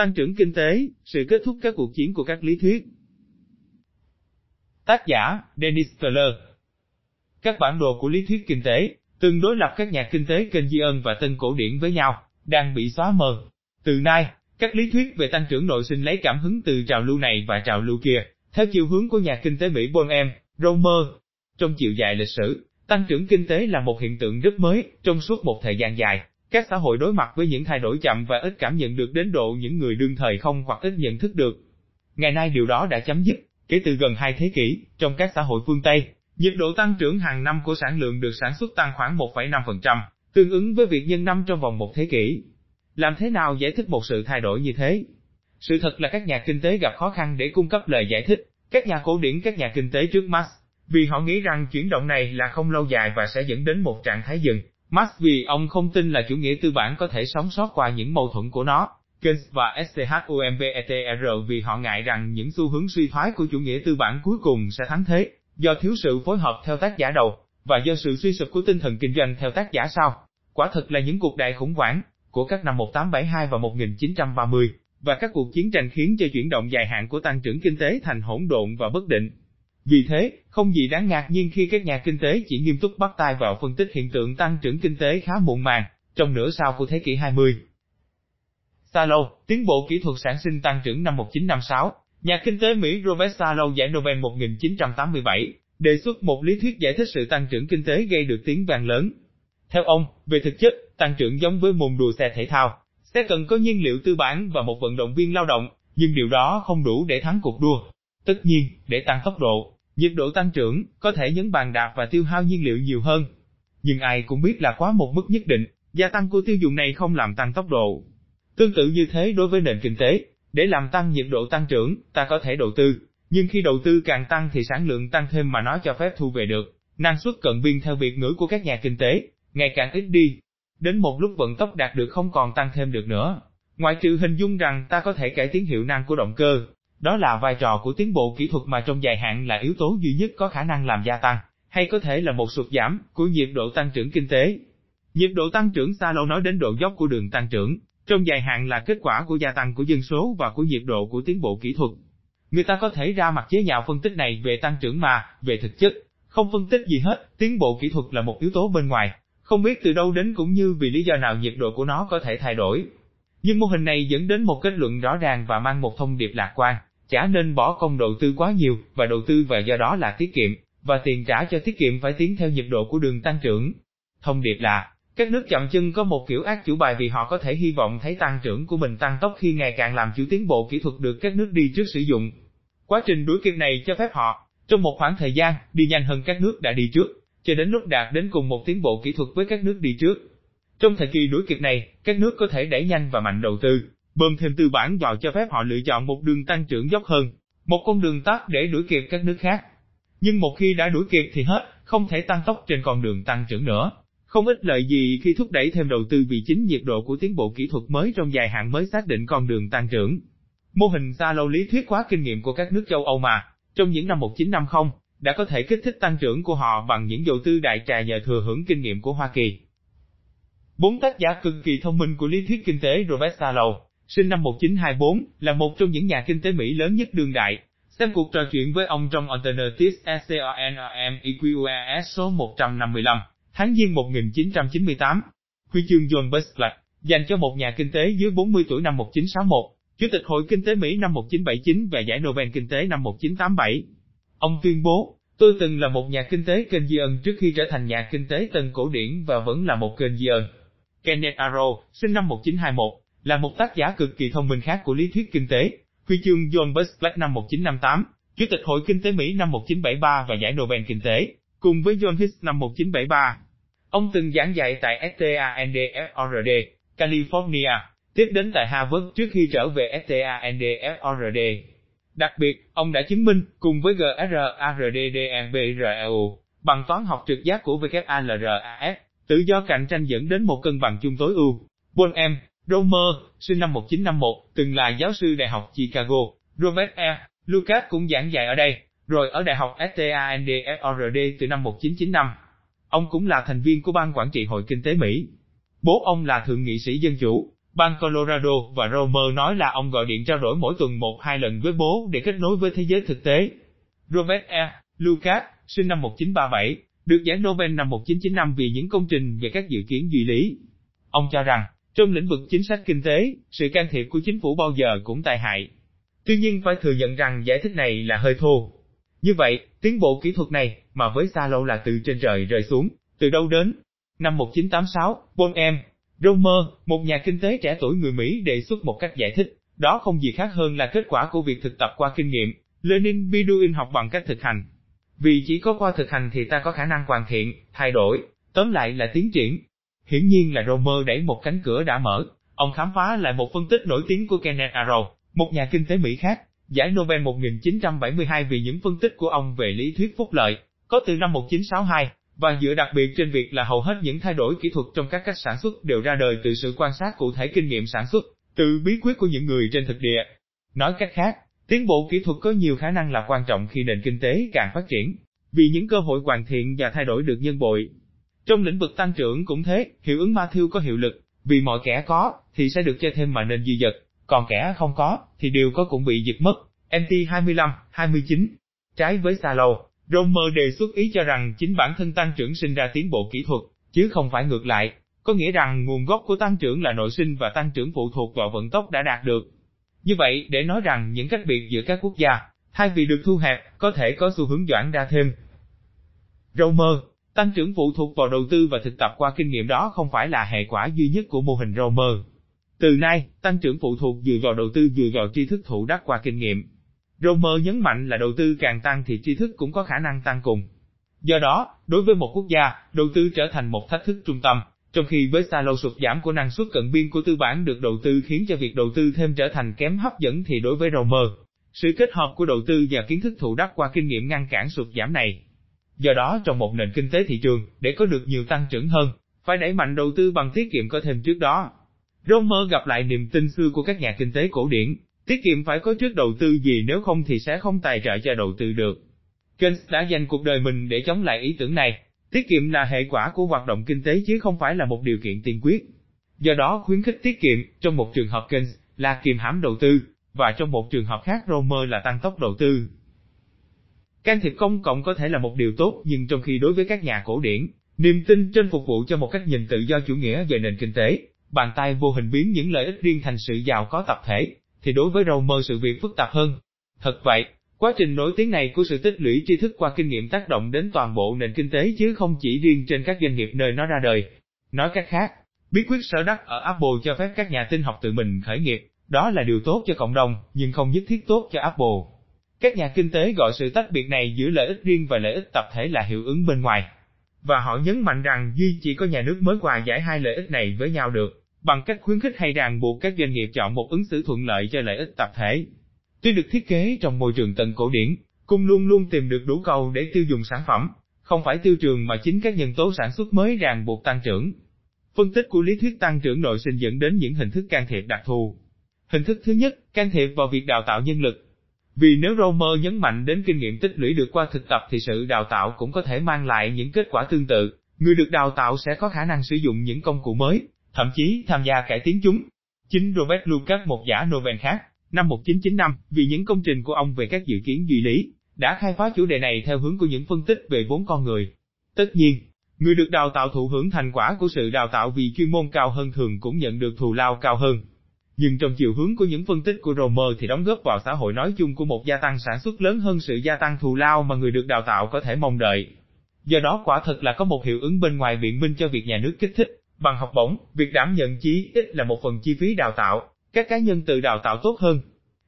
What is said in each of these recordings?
Tăng trưởng kinh tế, sự kết thúc các cuộc chiến của các lý thuyết. Tác giả, Dennis Keller Các bản đồ của lý thuyết kinh tế, từng đối lập các nhà kinh tế kênh di ân và tân cổ điển với nhau, đang bị xóa mờ. Từ nay, các lý thuyết về tăng trưởng nội sinh lấy cảm hứng từ trào lưu này và trào lưu kia, theo chiều hướng của nhà kinh tế Mỹ Bonham, Romer. Trong chiều dài lịch sử, tăng trưởng kinh tế là một hiện tượng rất mới, trong suốt một thời gian dài. Các xã hội đối mặt với những thay đổi chậm và ít cảm nhận được đến độ những người đương thời không hoặc ít nhận thức được. Ngày nay điều đó đã chấm dứt, kể từ gần hai thế kỷ, trong các xã hội phương Tây, nhiệt độ tăng trưởng hàng năm của sản lượng được sản xuất tăng khoảng 1,5%, tương ứng với việc nhân năm trong vòng một thế kỷ. Làm thế nào giải thích một sự thay đổi như thế? Sự thật là các nhà kinh tế gặp khó khăn để cung cấp lời giải thích, các nhà cổ điển các nhà kinh tế trước Marx, vì họ nghĩ rằng chuyển động này là không lâu dài và sẽ dẫn đến một trạng thái dừng. Marx vì ông không tin là chủ nghĩa tư bản có thể sống sót qua những mâu thuẫn của nó. Keynes và SCHUMPETR vì họ ngại rằng những xu hướng suy thoái của chủ nghĩa tư bản cuối cùng sẽ thắng thế, do thiếu sự phối hợp theo tác giả đầu, và do sự suy sụp của tinh thần kinh doanh theo tác giả sau. Quả thực là những cuộc đại khủng hoảng của các năm 1872 và 1930 và các cuộc chiến tranh khiến cho chuyển động dài hạn của tăng trưởng kinh tế thành hỗn độn và bất định. Vì thế, không gì đáng ngạc nhiên khi các nhà kinh tế chỉ nghiêm túc bắt tay vào phân tích hiện tượng tăng trưởng kinh tế khá muộn màng, trong nửa sau của thế kỷ 20. Salo, tiến bộ kỹ thuật sản sinh tăng trưởng năm 1956, nhà kinh tế Mỹ Robert Salo giải Nobel 1987, đề xuất một lý thuyết giải thích sự tăng trưởng kinh tế gây được tiếng vang lớn. Theo ông, về thực chất, tăng trưởng giống với môn đua xe thể thao, sẽ cần có nhiên liệu tư bản và một vận động viên lao động, nhưng điều đó không đủ để thắng cuộc đua. Tất nhiên, để tăng tốc độ, nhiệt độ tăng trưởng, có thể nhấn bàn đạp và tiêu hao nhiên liệu nhiều hơn. Nhưng ai cũng biết là quá một mức nhất định, gia tăng của tiêu dùng này không làm tăng tốc độ. Tương tự như thế đối với nền kinh tế, để làm tăng nhiệt độ tăng trưởng, ta có thể đầu tư, nhưng khi đầu tư càng tăng thì sản lượng tăng thêm mà nó cho phép thu về được. Năng suất cận biên theo biệt ngữ của các nhà kinh tế, ngày càng ít đi. Đến một lúc vận tốc đạt được không còn tăng thêm được nữa. Ngoại trừ hình dung rằng ta có thể cải tiến hiệu năng của động cơ, đó là vai trò của tiến bộ kỹ thuật mà trong dài hạn là yếu tố duy nhất có khả năng làm gia tăng, hay có thể là một sụt giảm của nhiệt độ tăng trưởng kinh tế. Nhiệt độ tăng trưởng xa lâu nói đến độ dốc của đường tăng trưởng, trong dài hạn là kết quả của gia tăng của dân số và của nhiệt độ của tiến bộ kỹ thuật. Người ta có thể ra mặt chế nhạo phân tích này về tăng trưởng mà, về thực chất, không phân tích gì hết, tiến bộ kỹ thuật là một yếu tố bên ngoài, không biết từ đâu đến cũng như vì lý do nào nhiệt độ của nó có thể thay đổi. Nhưng mô hình này dẫn đến một kết luận rõ ràng và mang một thông điệp lạc quan, chả nên bỏ công đầu tư quá nhiều, và đầu tư và do đó là tiết kiệm, và tiền trả cho tiết kiệm phải tiến theo nhịp độ của đường tăng trưởng. Thông điệp là, các nước chậm chân có một kiểu ác chủ bài vì họ có thể hy vọng thấy tăng trưởng của mình tăng tốc khi ngày càng làm chủ tiến bộ kỹ thuật được các nước đi trước sử dụng. Quá trình đuổi kịp này cho phép họ, trong một khoảng thời gian, đi nhanh hơn các nước đã đi trước, cho đến lúc đạt đến cùng một tiến bộ kỹ thuật với các nước đi trước. Trong thời kỳ đuổi kịp này, các nước có thể đẩy nhanh và mạnh đầu tư, bơm thêm tư bản vào cho phép họ lựa chọn một đường tăng trưởng dốc hơn, một con đường tắt để đuổi kịp các nước khác. Nhưng một khi đã đuổi kịp thì hết, không thể tăng tốc trên con đường tăng trưởng nữa. Không ít lợi gì khi thúc đẩy thêm đầu tư vì chính nhiệt độ của tiến bộ kỹ thuật mới trong dài hạn mới xác định con đường tăng trưởng. Mô hình xa lâu lý thuyết quá kinh nghiệm của các nước châu Âu mà, trong những năm 1950, đã có thể kích thích tăng trưởng của họ bằng những đầu tư đại trà nhờ thừa hưởng kinh nghiệm của Hoa Kỳ. Bốn tác giả cực kỳ thông minh của lý thuyết kinh tế Robert Salow, sinh năm 1924, là một trong những nhà kinh tế Mỹ lớn nhất đương đại. Xem cuộc trò chuyện với ông trong Alternatives ECONOM EQES số 155, tháng Giêng 1998. Huy chương John Busplack, dành cho một nhà kinh tế dưới 40 tuổi năm 1961, Chủ tịch Hội Kinh tế Mỹ năm 1979 và giải Nobel Kinh tế năm 1987. Ông tuyên bố, tôi từng là một nhà kinh tế kênh di ân trước khi trở thành nhà kinh tế tân cổ điển và vẫn là một kênh di ân. Kenneth Arrow, sinh năm 1921, là một tác giả cực kỳ thông minh khác của lý thuyết kinh tế, huy chương John Busplack năm 1958, Chủ tịch Hội Kinh tế Mỹ năm 1973 và giải Nobel Kinh tế, cùng với John Hicks năm 1973. Ông từng giảng dạy tại STANDFORD, California, tiếp đến tại Harvard trước khi trở về STANDFORD. Đặc biệt, ông đã chứng minh, cùng với GRARDDEBREU, bằng toán học trực giác của WALRAS, tự do cạnh tranh dẫn đến một cân bằng chung tối ưu. Paul Romer, sinh năm 1951, từng là giáo sư Đại học Chicago. Robert E. Lucas cũng giảng dạy ở đây, rồi ở Đại học STANDSORD từ năm 1995. Ông cũng là thành viên của ban quản trị Hội Kinh tế Mỹ. Bố ông là thượng nghị sĩ Dân Chủ, bang Colorado và Romer nói là ông gọi điện trao đổi mỗi tuần một hai lần với bố để kết nối với thế giới thực tế. Robert E. Lucas, sinh năm 1937, được giải Nobel năm 1995 vì những công trình về các dự kiến duy lý. Ông cho rằng, trong lĩnh vực chính sách kinh tế, sự can thiệp của chính phủ bao giờ cũng tai hại. Tuy nhiên phải thừa nhận rằng giải thích này là hơi thô. Như vậy, tiến bộ kỹ thuật này, mà với xa lâu là từ trên trời rơi xuống, từ đâu đến? Năm 1986, Paul M. Romer, một nhà kinh tế trẻ tuổi người Mỹ đề xuất một cách giải thích, đó không gì khác hơn là kết quả của việc thực tập qua kinh nghiệm, Learning by học bằng cách thực hành. Vì chỉ có qua thực hành thì ta có khả năng hoàn thiện, thay đổi, tóm lại là tiến triển. Hiển nhiên là Romer đẩy một cánh cửa đã mở, ông khám phá lại một phân tích nổi tiếng của Kenneth Arrow, một nhà kinh tế Mỹ khác, giải Nobel 1972 vì những phân tích của ông về lý thuyết phúc lợi, có từ năm 1962, và dựa đặc biệt trên việc là hầu hết những thay đổi kỹ thuật trong các cách sản xuất đều ra đời từ sự quan sát cụ thể kinh nghiệm sản xuất, từ bí quyết của những người trên thực địa. Nói cách khác, tiến bộ kỹ thuật có nhiều khả năng là quan trọng khi nền kinh tế càng phát triển, vì những cơ hội hoàn thiện và thay đổi được nhân bội. Trong lĩnh vực tăng trưởng cũng thế, hiệu ứng ma thiêu có hiệu lực, vì mọi kẻ có, thì sẽ được cho thêm mà nên dư dật, còn kẻ không có, thì đều có cũng bị giật mất. MT 25, 29. Trái với Salo, Romer đề xuất ý cho rằng chính bản thân tăng trưởng sinh ra tiến bộ kỹ thuật, chứ không phải ngược lại, có nghĩa rằng nguồn gốc của tăng trưởng là nội sinh và tăng trưởng phụ thuộc vào vận tốc đã đạt được. Như vậy, để nói rằng những cách biệt giữa các quốc gia, thay vì được thu hẹp, có thể có xu hướng doãn ra thêm. Romer, tăng trưởng phụ thuộc vào đầu tư và thực tập qua kinh nghiệm đó không phải là hệ quả duy nhất của mô hình Romer. Từ nay, tăng trưởng phụ thuộc dựa vào đầu tư dựa vào tri thức thụ đắc qua kinh nghiệm. Romer nhấn mạnh là đầu tư càng tăng thì tri thức cũng có khả năng tăng cùng. Do đó, đối với một quốc gia, đầu tư trở thành một thách thức trung tâm, trong khi với xa lâu sụt giảm của năng suất cận biên của tư bản được đầu tư khiến cho việc đầu tư thêm trở thành kém hấp dẫn thì đối với Romer, sự kết hợp của đầu tư và kiến thức thụ đắc qua kinh nghiệm ngăn cản sụt giảm này. Do đó trong một nền kinh tế thị trường, để có được nhiều tăng trưởng hơn, phải đẩy mạnh đầu tư bằng tiết kiệm có thêm trước đó. Romer gặp lại niềm tin xưa của các nhà kinh tế cổ điển, tiết kiệm phải có trước đầu tư gì nếu không thì sẽ không tài trợ cho đầu tư được. Keynes đã dành cuộc đời mình để chống lại ý tưởng này, tiết kiệm là hệ quả của hoạt động kinh tế chứ không phải là một điều kiện tiên quyết. Do đó khuyến khích tiết kiệm, trong một trường hợp Keynes, là kiềm hãm đầu tư, và trong một trường hợp khác Romer là tăng tốc đầu tư. Can thiệp công cộng có thể là một điều tốt nhưng trong khi đối với các nhà cổ điển, niềm tin trên phục vụ cho một cách nhìn tự do chủ nghĩa về nền kinh tế, bàn tay vô hình biến những lợi ích riêng thành sự giàu có tập thể, thì đối với Romer sự việc phức tạp hơn. Thật vậy, quá trình nổi tiếng này của sự tích lũy tri thức qua kinh nghiệm tác động đến toàn bộ nền kinh tế chứ không chỉ riêng trên các doanh nghiệp nơi nó ra đời. Nói cách khác, bí quyết sở đắc ở Apple cho phép các nhà tin học tự mình khởi nghiệp, đó là điều tốt cho cộng đồng, nhưng không nhất thiết tốt cho Apple. Các nhà kinh tế gọi sự tách biệt này giữa lợi ích riêng và lợi ích tập thể là hiệu ứng bên ngoài. Và họ nhấn mạnh rằng duy chỉ có nhà nước mới hòa giải hai lợi ích này với nhau được bằng cách khuyến khích hay ràng buộc các doanh nghiệp chọn một ứng xử thuận lợi cho lợi ích tập thể. Tuy được thiết kế trong môi trường tận cổ điển, cung luôn luôn tìm được đủ cầu để tiêu dùng sản phẩm, không phải tiêu trường mà chính các nhân tố sản xuất mới ràng buộc tăng trưởng. Phân tích của lý thuyết tăng trưởng nội sinh dẫn đến những hình thức can thiệp đặc thù. Hình thức thứ nhất, can thiệp vào việc đào tạo nhân lực. Vì nếu Romer nhấn mạnh đến kinh nghiệm tích lũy được qua thực tập thì sự đào tạo cũng có thể mang lại những kết quả tương tự. Người được đào tạo sẽ có khả năng sử dụng những công cụ mới, thậm chí tham gia cải tiến chúng. Chính Robert Lucas một giả Nobel khác, năm 1995, vì những công trình của ông về các dự kiến duy lý, đã khai phá chủ đề này theo hướng của những phân tích về vốn con người. Tất nhiên, người được đào tạo thụ hưởng thành quả của sự đào tạo vì chuyên môn cao hơn thường cũng nhận được thù lao cao hơn. Nhưng trong chiều hướng của những phân tích của Romer thì đóng góp vào xã hội nói chung của một gia tăng sản xuất lớn hơn sự gia tăng thù lao mà người được đào tạo có thể mong đợi. Do đó quả thật là có một hiệu ứng bên ngoài biện minh cho việc nhà nước kích thích, Bằng học bổng, việc đảm nhận chí ít là một phần chi phí đào tạo, các cá nhân tự đào tạo tốt hơn.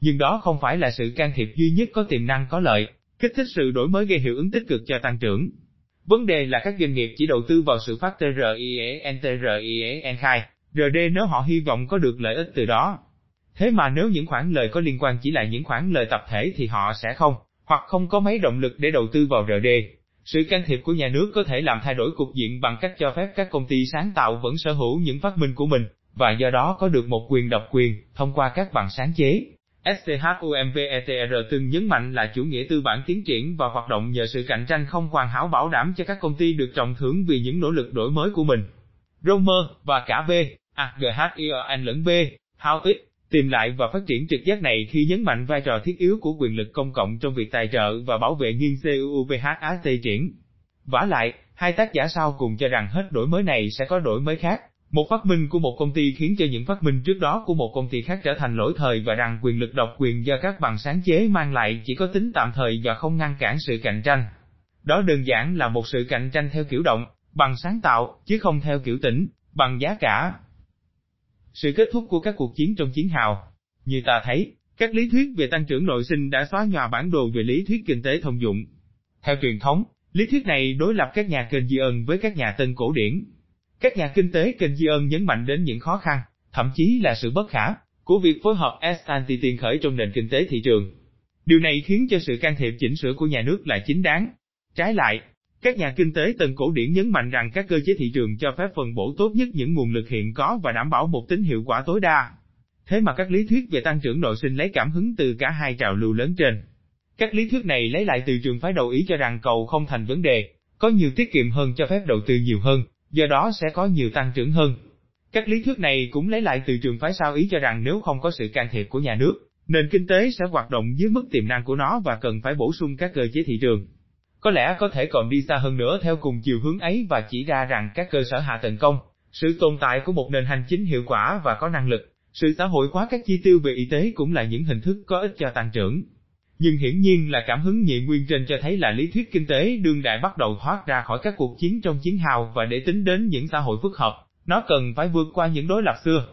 Nhưng đó không phải là sự can thiệp duy nhất có tiềm năng có lợi, kích thích sự đổi mới gây hiệu ứng tích cực cho tăng trưởng. Vấn đề là các doanh nghiệp chỉ đầu tư vào sự phát TRIEN TRIEN khai, RD nếu họ hy vọng có được lợi ích từ đó. Thế mà nếu những khoản lời có liên quan chỉ là những khoản lời tập thể thì họ sẽ không, hoặc không có mấy động lực để đầu tư vào RD. Sự can thiệp của nhà nước có thể làm thay đổi cục diện bằng cách cho phép các công ty sáng tạo vẫn sở hữu những phát minh của mình, và do đó có được một quyền độc quyền, thông qua các bằng sáng chế. SCHUMVETR từng nhấn mạnh là chủ nghĩa tư bản tiến triển và hoạt động nhờ sự cạnh tranh không hoàn hảo bảo đảm cho các công ty được trọng thưởng vì những nỗ lực đổi mới của mình. Romer và cả V A, G, H, I, O, N lẫn B, how it, tìm lại và phát triển trực giác này khi nhấn mạnh vai trò thiết yếu của quyền lực công cộng trong việc tài trợ và bảo vệ nghiên CUVHAT triển. Vả lại, hai tác giả sau cùng cho rằng hết đổi mới này sẽ có đổi mới khác. Một phát minh của một công ty khiến cho những phát minh trước đó của một công ty khác trở thành lỗi thời và rằng quyền lực độc quyền do các bằng sáng chế mang lại chỉ có tính tạm thời và không ngăn cản sự cạnh tranh. Đó đơn giản là một sự cạnh tranh theo kiểu động, bằng sáng tạo, chứ không theo kiểu tỉnh, bằng giá cả. Sự kết thúc của các cuộc chiến trong chiến hào. Như ta thấy, các lý thuyết về tăng trưởng nội sinh đã xóa nhòa bản đồ về lý thuyết kinh tế thông dụng. Theo truyền thống, lý thuyết này đối lập các nhà kênh di ân với các nhà tân cổ điển. Các nhà kinh tế kênh di ân nhấn mạnh đến những khó khăn, thậm chí là sự bất khả, của việc phối hợp S-anti tiền khởi trong nền kinh tế thị trường. Điều này khiến cho sự can thiệp chỉnh sửa của nhà nước là chính đáng. Trái lại, các nhà kinh tế tân cổ điển nhấn mạnh rằng các cơ chế thị trường cho phép phân bổ tốt nhất những nguồn lực hiện có và đảm bảo một tính hiệu quả tối đa. Thế mà các lý thuyết về tăng trưởng nội sinh lấy cảm hứng từ cả hai trào lưu lớn trên. Các lý thuyết này lấy lại từ trường phái đầu ý cho rằng cầu không thành vấn đề, có nhiều tiết kiệm hơn cho phép đầu tư nhiều hơn, do đó sẽ có nhiều tăng trưởng hơn. Các lý thuyết này cũng lấy lại từ trường phái sao ý cho rằng nếu không có sự can thiệp của nhà nước, nền kinh tế sẽ hoạt động dưới mức tiềm năng của nó và cần phải bổ sung các cơ chế thị trường. Có lẽ có thể còn đi xa hơn nữa theo cùng chiều hướng ấy và chỉ ra rằng các cơ sở hạ tầng công, sự tồn tại của một nền hành chính hiệu quả và có năng lực, sự xã hội hóa các chi tiêu về y tế cũng là những hình thức có ích cho tăng trưởng. Nhưng hiển nhiên là cảm hứng nhị nguyên trên cho thấy là lý thuyết kinh tế đương đại bắt đầu thoát ra khỏi các cuộc chiến trong chiến hào và để tính đến những xã hội phức hợp, nó cần phải vượt qua những đối lập xưa.